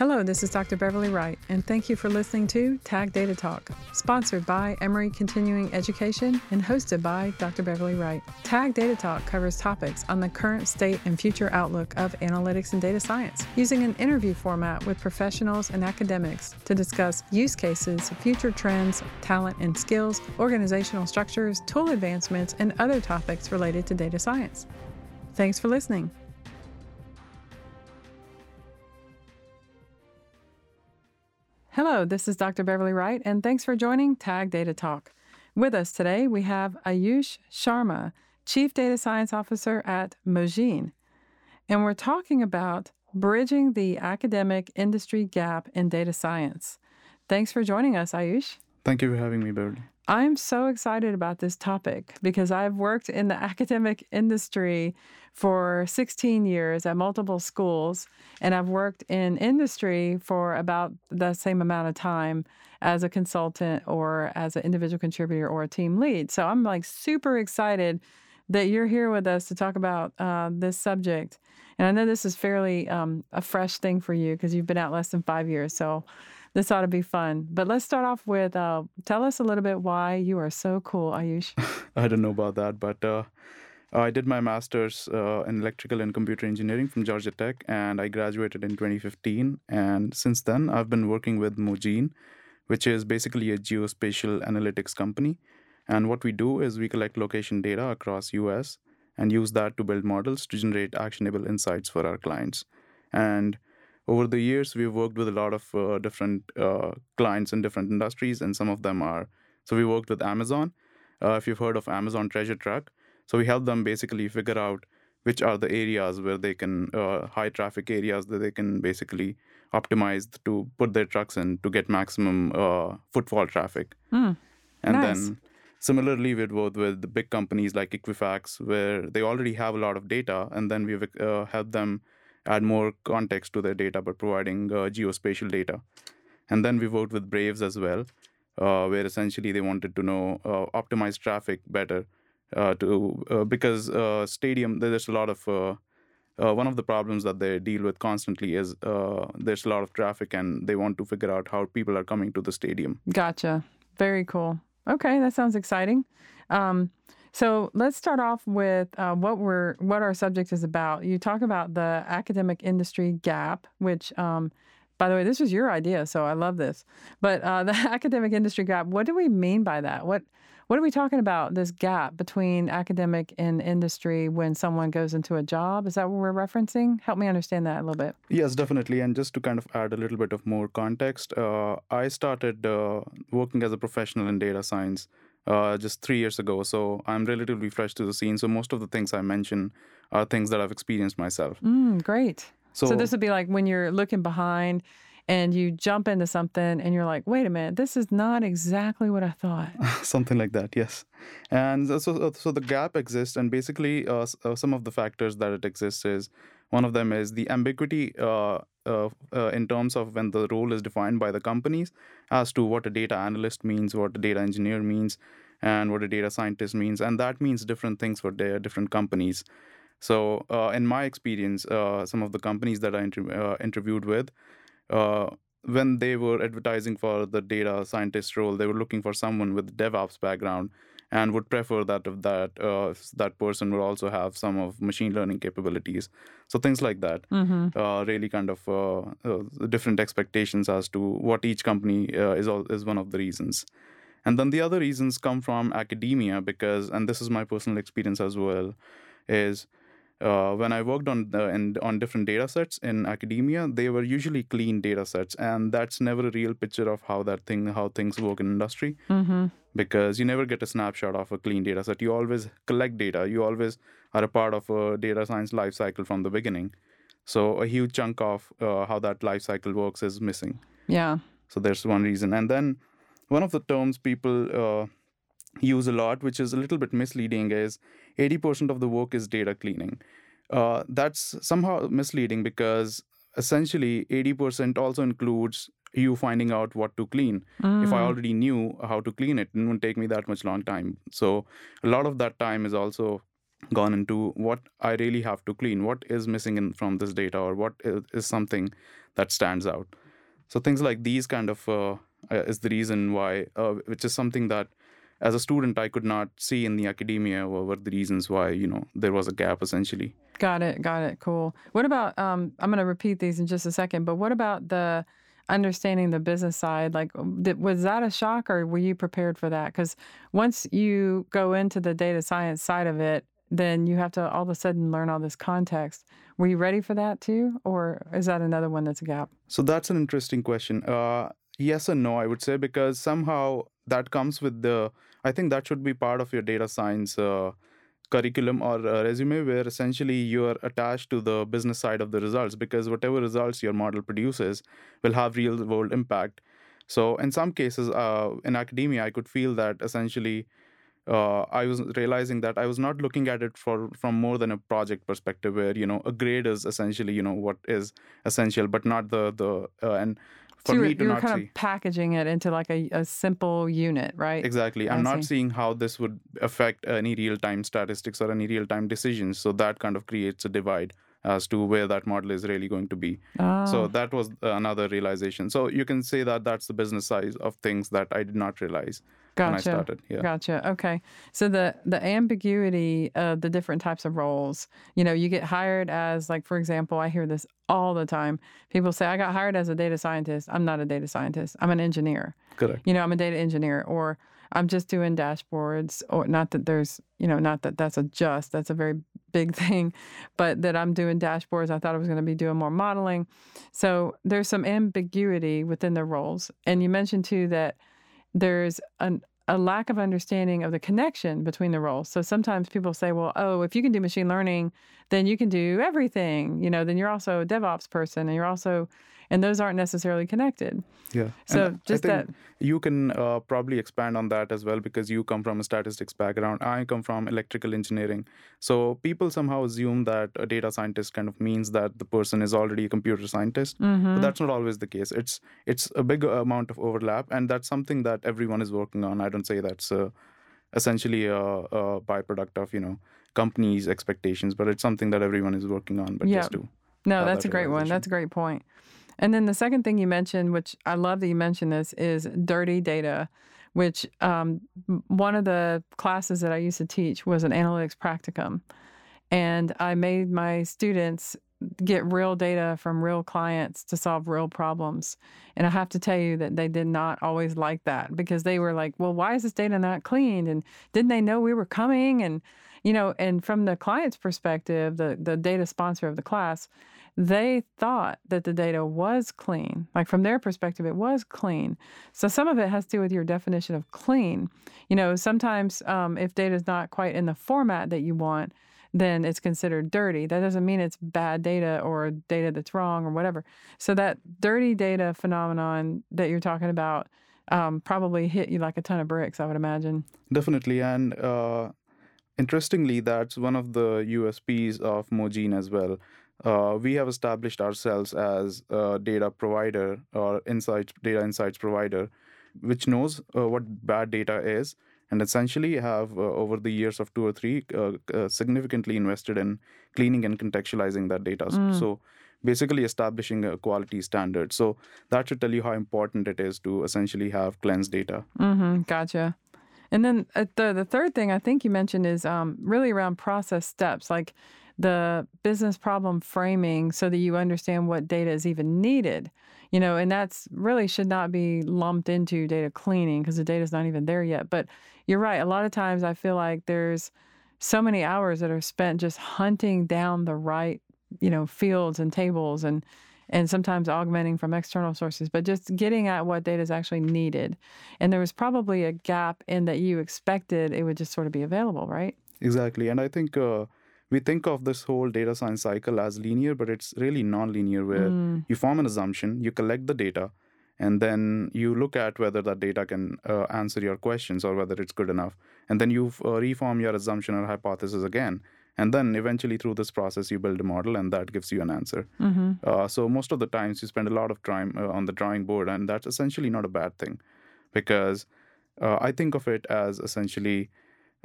Hello, this is Dr. Beverly Wright, and thank you for listening to Tag Data Talk, sponsored by Emory Continuing Education and hosted by Dr. Beverly Wright. Tag Data Talk covers topics on the current state and future outlook of analytics and data science, using an interview format with professionals and academics to discuss use cases, future trends, talent and skills, organizational structures, tool advancements, and other topics related to data science. Thanks for listening. Hello, this is Dr. Beverly Wright, and thanks for joining Tag Data Talk. With us today, we have Ayush Sharma, Chief Data Science Officer at Mogean. And we're talking about bridging the academic industry gap in data science. Thanks for joining us, Ayush. Thank you for having me, Beverly. I'm so excited about this topic because I've worked in the academic industry for 16 years at multiple schools, and I've worked in industry for about the same amount of time as a consultant or as an individual contributor or a team lead. So I'm like super excited that you're here with us to talk about uh, this subject. And I know this is fairly um, a fresh thing for you because you've been out less than five years. So this ought to be fun. But let's start off with uh, tell us a little bit why you are so cool, Ayush. I don't know about that, but uh, I did my master's uh, in electrical and computer engineering from Georgia Tech, and I graduated in 2015. And since then, I've been working with Mogean, which is basically a geospatial analytics company. And what we do is we collect location data across US and use that to build models to generate actionable insights for our clients. And over the years, we've worked with a lot of uh, different uh, clients in different industries, and some of them are. So we worked with Amazon. Uh, if you've heard of Amazon Treasure Truck, so we help them basically figure out which are the areas where they can uh, high traffic areas that they can basically optimize to put their trucks in to get maximum uh, footfall traffic. Mm, and nice. then similarly, we'd work with the big companies like Equifax, where they already have a lot of data, and then we've uh, helped them add more context to their data by providing uh, geospatial data. And then we worked with Braves as well, uh, where essentially they wanted to know uh, optimize traffic better uh, to uh, because uh, stadium there's a lot of one of the problems that they deal with constantly is there's a lot of traffic and they want to figure out how people are coming to the stadium. Gotcha. Very cool. Okay, that sounds exciting. Um, so let's start off with uh, what we're what our subject is about. You talk about the academic industry gap, which, um, by the way, this was your idea, so I love this. But uh, the academic industry gap. What do we mean by that? What what are we talking about? This gap between academic and industry when someone goes into a job? Is that what we're referencing? Help me understand that a little bit. Yes, definitely. And just to kind of add a little bit of more context, uh, I started uh, working as a professional in data science uh, just three years ago. So I'm relatively fresh to the scene. So most of the things I mention are things that I've experienced myself. Mm, great. So, so this would be like when you're looking behind and you jump into something and you're like, wait a minute, this is not exactly what I thought. something like that, yes. And so, so the gap exists, and basically, uh, uh, some of the factors that it exists is one of them is the ambiguity uh, uh, uh, in terms of when the role is defined by the companies as to what a data analyst means, what a data engineer means, and what a data scientist means. And that means different things for their different companies. So, uh, in my experience, uh, some of the companies that I inter- uh, interviewed with, when they were advertising for the data scientist role, they were looking for someone with DevOps background and would prefer that if that uh, that person would also have some of machine learning capabilities. So things like that mm-hmm. uh, really kind of uh, uh different expectations as to what each company uh, is all, is one of the reasons. And then the other reasons come from academia because, and this is my personal experience as well, is uh, when I worked on the, and on different data sets in academia, they were usually clean data sets, and that's never a real picture of how that thing how things work in industry. Mm-hmm. Because you never get a snapshot of a clean data set. You always collect data. You always are a part of a data science life cycle from the beginning. So a huge chunk of uh, how that life cycle works is missing. Yeah. So there's one reason, and then one of the terms people uh, use a lot, which is a little bit misleading, is 80% of the work is data cleaning. Uh, that's somehow misleading because essentially 80% also includes you finding out what to clean. Mm. If I already knew how to clean it, it wouldn't take me that much long time. So a lot of that time is also gone into what I really have to clean, what is missing in, from this data, or what is, is something that stands out. So things like these kind of uh, is the reason why, uh, which is something that as a student I could not see in the academia were the reasons why you know there was a gap essentially. Got it. Got it. Cool. What about? Um, I'm going to repeat these in just a second, but what about the understanding the business side? Like, was that a shock, or were you prepared for that? Because once you go into the data science side of it, then you have to all of a sudden learn all this context. Were you ready for that too, or is that another one that's a gap? So that's an interesting question. Uh, yes and no, I would say, because somehow that comes with the. I think that should be part of your data science. Uh, curriculum or resume where essentially you are attached to the business side of the results because whatever results your model produces will have real world impact so in some cases uh, in academia i could feel that essentially uh, I was realizing that I was not looking at it for from more than a project perspective, where you know a grade is essentially you know what is essential, but not the the uh, and for so me to not kind see. of packaging it into like a, a simple unit, right? Exactly. I'm not seeing how this would affect any real time statistics or any real time decisions. So that kind of creates a divide as to where that model is really going to be. So ah. that was another realization. So you can say that that's the business size of things that I did not realize gotcha. when I started. Yeah. Gotcha. Okay. So the the ambiguity of the different types of roles. You know, you get hired as like for example, I hear this all the time. People say I got hired as a data scientist. I'm not a data scientist. I'm an engineer. Correct. You know, I'm a data engineer or I'm just doing dashboards, or not that there's, you know, not that that's a just, that's a very big thing, but that I'm doing dashboards. I thought I was going to be doing more modeling. So there's some ambiguity within the roles. And you mentioned too that there's an, a lack of understanding of the connection between the roles. So sometimes people say, well, oh, if you can do machine learning, then you can do everything. You know, then you're also a DevOps person and you're also and those aren't necessarily connected. Yeah. So and just that you can uh, probably expand on that as well because you come from a statistics background. I come from electrical engineering. So people somehow assume that a data scientist kind of means that the person is already a computer scientist, mm-hmm. but that's not always the case. It's it's a big amount of overlap, and that's something that everyone is working on. I don't say that's uh, essentially a, a byproduct of you know companies' expectations, but it's something that everyone is working on. But yeah. just to no, that's that a great one. That's a great point. And then the second thing you mentioned, which I love that you mentioned this, is dirty data, which um, one of the classes that I used to teach was an analytics practicum. And I made my students get real data from real clients to solve real problems. And I have to tell you that they did not always like that because they were like, well, why is this data not cleaned? And didn't they know we were coming? And, you know, and from the client's perspective, the, the data sponsor of the class, they thought that the data was clean. Like from their perspective, it was clean. So some of it has to do with your definition of clean. You know, sometimes um, if data is not quite in the format that you want, then it's considered dirty. That doesn't mean it's bad data or data that's wrong or whatever. So that dirty data phenomenon that you're talking about um, probably hit you like a ton of bricks, I would imagine. Definitely. And uh, interestingly, that's one of the USPs of Mogean as well uh, we have established ourselves as a data provider or insights data insights provider which knows uh, what bad data is and essentially have uh, over the years of two or three uh, uh, significantly invested in cleaning and contextualizing that data. Mm. so basically establishing a quality standard. So that should tell you how important it is to essentially have cleansed data. Mm-hmm. gotcha. And then uh, the, the third thing i think you mentioned is um, really around process steps. Like the business problem framing so that you understand what data is even needed you know and that's really should not be lumped into data cleaning because the data is not even there yet. But you're right a lot of times i feel like there's so many hours that are spent just hunting down the right you know fields and tables and and sometimes augmenting from external sources but just getting at what data is actually needed. And there was probably a gap in that you expected it would just sort of be available right? Exactly and i think uh, we think of this whole data science cycle as linear, but it's really non-linear where mm. you form an assumption, you collect the data, and then you look at whether that data can uh, answer your questions or whether it's good enough. And then you uh, reform your assumption or hypothesis again. And then eventually through this process, you build a model and that gives you an answer. Mm-hmm. Uh, so most of the times you spend a lot of time uh, on the drawing board, and that's essentially not a bad thing because uh, I think of it as essentially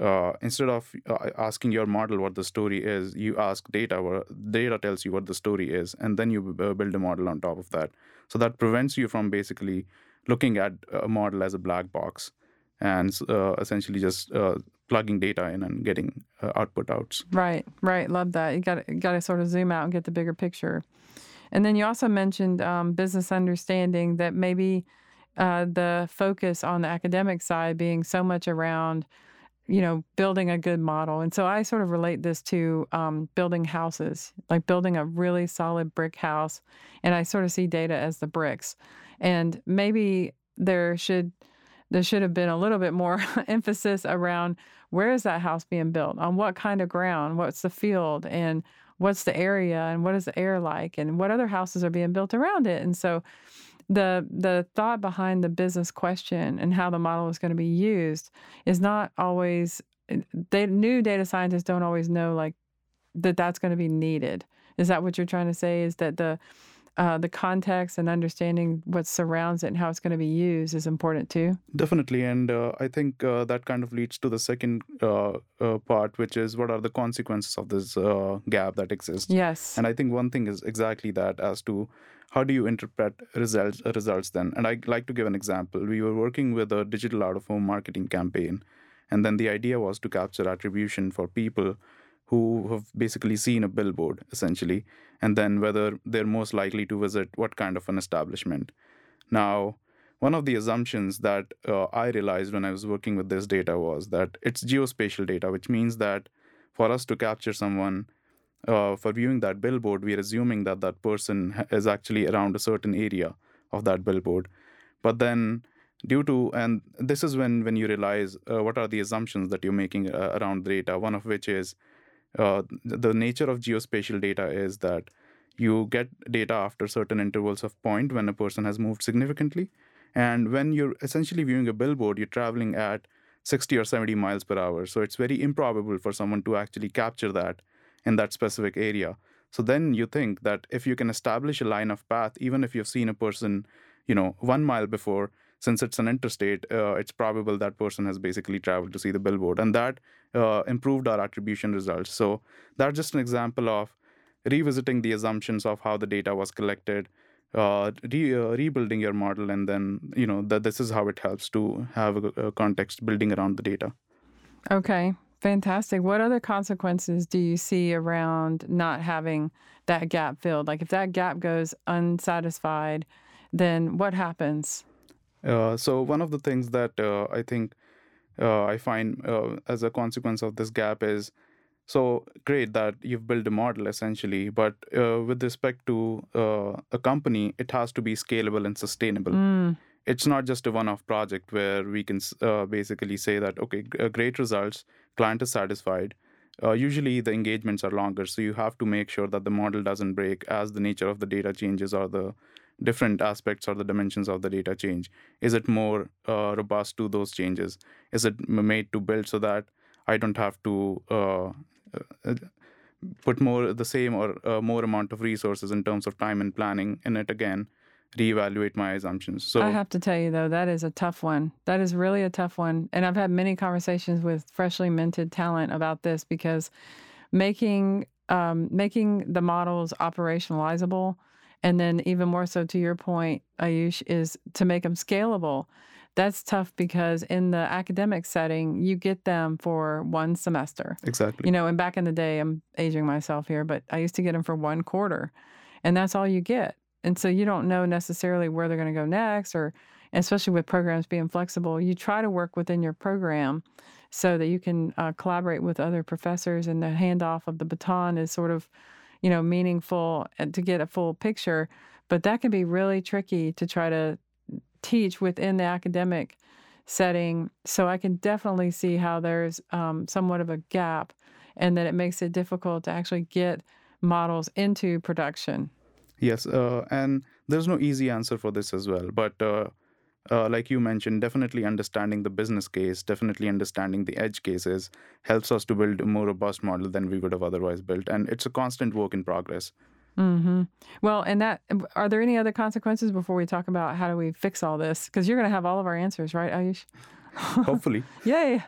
uh, instead of uh, asking your model what the story is, you ask data. What data tells you what the story is, and then you build a model on top of that. So that prevents you from basically looking at a model as a black box and uh, essentially just uh, plugging data in and getting uh, output outs. Right, right. Love that. You got got to sort of zoom out and get the bigger picture. And then you also mentioned um, business understanding that maybe uh, the focus on the academic side being so much around you know, building a good model. And so I sort of relate this to um, building houses, like building a really solid brick house. And I sort of see data as the bricks. And maybe there should there should have been a little bit more emphasis around where is that house being built on what kind of ground what's the field and what's the area and what is the air like and what other houses are being built around it and so the the thought behind the business question and how the model is going to be used is not always eh, they new data scientists don't always know like that that's going to be needed is that what you're trying to say is that the uh, the context and understanding what surrounds it and how it's going to be used is important too. Definitely, and uh, I think uh, that kind of leads to the second uh, uh, part, which is what are the consequences of this uh, gap that exists. Yes, and I think one thing is exactly that as to how do you interpret results results then? And i'd like to give an example. We were working with a digital out of home marketing campaign and then the idea was to capture attribution for people who have basically seen a billboard essentially and then whether they're most likely to visit what kind of an establishment. Now one of the assumptions that uh, i realized when i was working with this data was that it's geospatial data which means that for us to capture someone uh, for viewing that billboard, we are assuming that that person is actually around a certain area of that billboard. But then, due to and this is when when you realize uh, what are the assumptions that you're making uh, around data. One of which is uh, the nature of geospatial data is that you get data after certain intervals of point when a person has moved significantly, and when you're essentially viewing a billboard, you're traveling at 60 or 70 miles per hour. So it's very improbable for someone to actually capture that in that specific area. So then you think that if you can establish a line of path, even if you've seen a person, you know, one mile before, since it's an interstate, uh, it's probable that person has basically traveled to see the billboard, and that uh, improved our attribution results. So that's just an example of revisiting the assumptions of how the data was collected, uh, re- uh, rebuilding your model, and then you know that this is how it helps to have a, a context building around the data. Okay, Fantastic. What other consequences do you see around not having that gap filled? Like if that gap goes unsatisfied, then what happens? Uh, so one of the things that uh, I think uh, I find uh, as a consequence of this gap is so great that you've built a model essentially, but uh, with respect to uh, a company, it has to be scalable and sustainable. Mm. It's not just a one-off project where we can basically say that okay, great results client is satisfied. Uh, usually the engagements are longer, so you have to make sure that the model doesn't break as the nature of the data changes or the different aspects or the dimensions of the data change. Is it more uh, robust to those changes? Is it made to build so that I don't have to uh, uh put more the same or uh, more amount of resources in terms of time and planning in it again? Reevaluate my assumptions. So I have to tell you though, that is a tough one. That is really a tough one. And I've had many conversations with freshly minted talent about this because making um, making the models operationalizable, and then even more so to your point, Ayush, is to make them scalable. That's tough because in the academic setting, you get them for one semester. Exactly. You know, and back in the day, I'm aging myself here, but I used to get them for one quarter, and that's all you get. And so you don't know necessarily where they're going to go next, or especially with programs being flexible, you try to work within your program so that you can uh, collaborate with other professors and the handoff of the baton is sort of, you know, meaningful to get a full picture. But that can be really tricky to try to teach within the academic setting. So I can definitely see how there's um, somewhat of a gap and that it makes it difficult to actually get models into production. Yes, uh, and there's no easy answer for this as well. But uh, uh, like you mentioned, definitely understanding the business case, definitely understanding the edge cases helps us to build a more robust model than we would have otherwise built. And it's a constant work in progress. Mm-hmm. Well, and that are there any other consequences before we talk about how do we fix all this? Because you're going to have all of our answers, right, Ayush? Hopefully. Yay.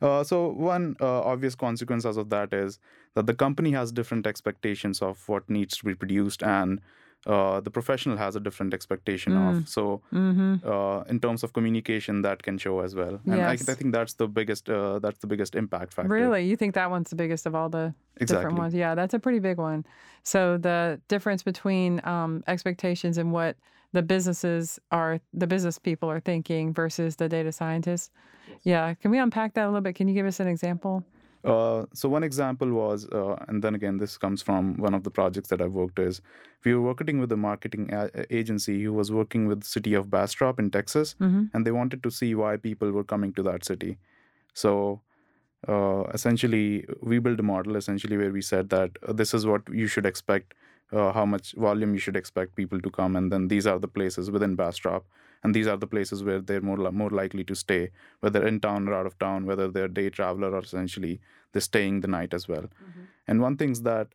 Uh, so one uh, obvious consequences of that is that the company has different expectations of what needs to be produced, and uh, the professional has a different expectation Mm. of. So Mm-hmm. uh, in terms of communication, that can show as well. And I, Yes. I think that's the biggest uh, that's the biggest impact factor. Really? You think that one's the biggest of all the Exactly. different ones? Yeah, that's a pretty big one. So the difference between um, expectations and what the businesses are, the business people are thinking versus the data scientists. Yeah. Can we unpack that a little bit? Can you give us an example? Uh, so one example was, uh, and then again, this comes from one of the projects that I've worked is we were working with a marketing a- agency who was working with the city of Bastrop in Texas, Mm-hmm. and they wanted to see why people were coming to that city. So uh, essentially, we built a model essentially where we said that uh, this is what you should expect, uh, how much volume you should expect people to come, and then these are the places within Bastrop, and these are the places where they're more li- more likely to stay, whether in town or out of town, whether they're day traveler or essentially they're staying the night as well. And one things that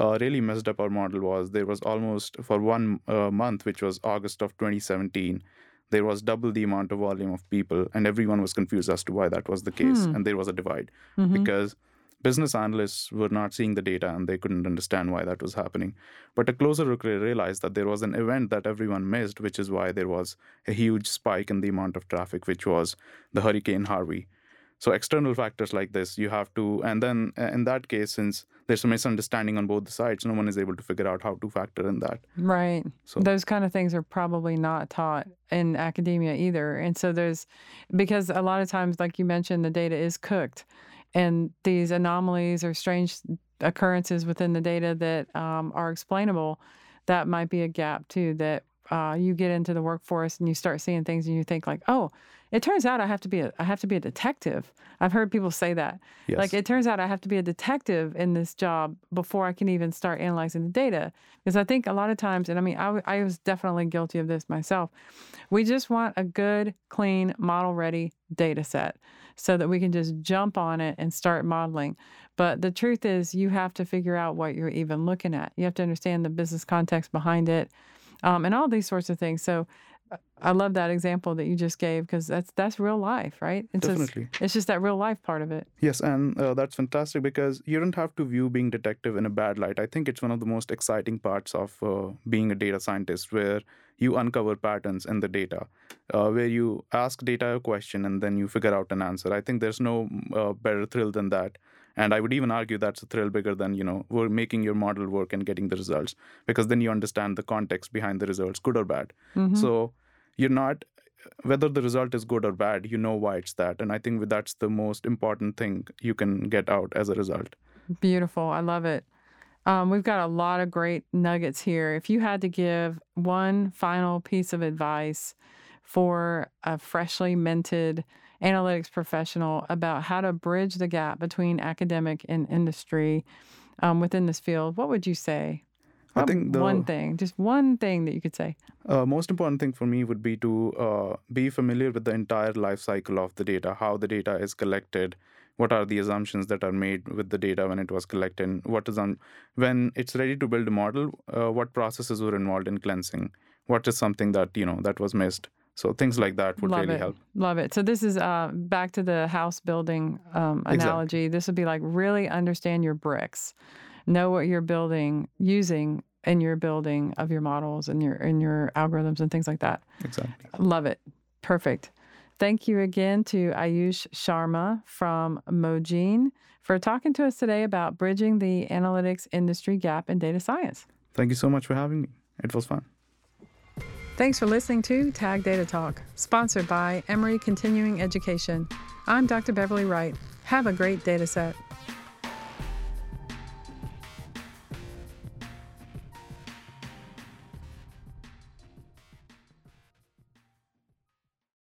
uh, really messed up our model was there was almost for one uh, month, which was August of 2017, there was double the amount of volume of people, and everyone was confused as to why that was the case, Hmm. and there was a divide Mm-hmm. because business analysts were not seeing the data and they couldn't understand why that was happening. But a closer look realized that there was an event that everyone missed, which is why there was a huge spike in the amount of traffic, which was the Hurricane Harvey. So external factors like this, you have to, and then uh, in that case, since there's a misunderstanding on both the sides, no one is able to figure out how to factor in that. Right. So Those kind of things are probably not taught in academia either. And so there's, because a lot of times, like you mentioned, the data is cooked and these anomalies or strange occurrences within the data that um, are explainable, that might be a gap too. That uh, you get into the workforce and you start seeing things and you think like, oh, it turns out I have to be a I have to be a detective. I've heard people say that. yes, Like it turns out I have to be a detective in this job before I can even start analyzing the data. Because I think a lot of times, and I mean, I, w- I was definitely guilty of this myself. We just want a good, clean, model ready data set so that we can just jump on it and start modeling. But the truth is, you have to figure out what you're even looking at. You have to understand the business context behind it um, and all these sorts of things. So I love that example that you just gave because that's that's real life, right? It's just, definitely. it's just that real life part of it. Yes, and uh, that's fantastic because you don't have to view being detective in a bad light. I think it's one of the most exciting parts of uh, being a data scientist, where you uncover patterns in the data, uh, where you ask data a question and then you figure out an answer. I think there's no uh, better thrill than that. And I would even argue that's a thrill bigger than you know we're making your model work and getting the results because then you understand the context behind the results, good or bad. Mhm. So you're not whether the result is good or bad, you know why it's that. And I think that's the most important thing you can get out as a result. Beautiful. I love it. Um, we've got a lot of great nuggets here. If you had to give one final piece of advice for a freshly minted analytics professional about how to bridge the gap between academic and industry um, within this field, what would you say? I think the one thing, just one thing that you could say. uh, most important thing for me would be to uh, be familiar with the entire life cycle of the data, how the data is collected, what are the assumptions that are made with the data when it was collected, and what is on when it's ready to build a model, uh, what processes were involved in cleansing, what is something that you know that was missed. So things like that would Love really it. help. Love it. So this is uh, back to the house building um, Exactly. analogy. This would be like really understand your bricks, know what you're building, using in your building of your models and your in your algorithms and things like that. Exactly. Love it. Perfect. Thank you again to Ayush Sharma from Mogean for talking to us today about bridging the analytics industry gap in data science. Thank you so much for having me. It was fun. Thanks for listening to Tag Data Talk, sponsored by Emory Continuing Education. I'm Dr. Beverly Wright. Have a great data set.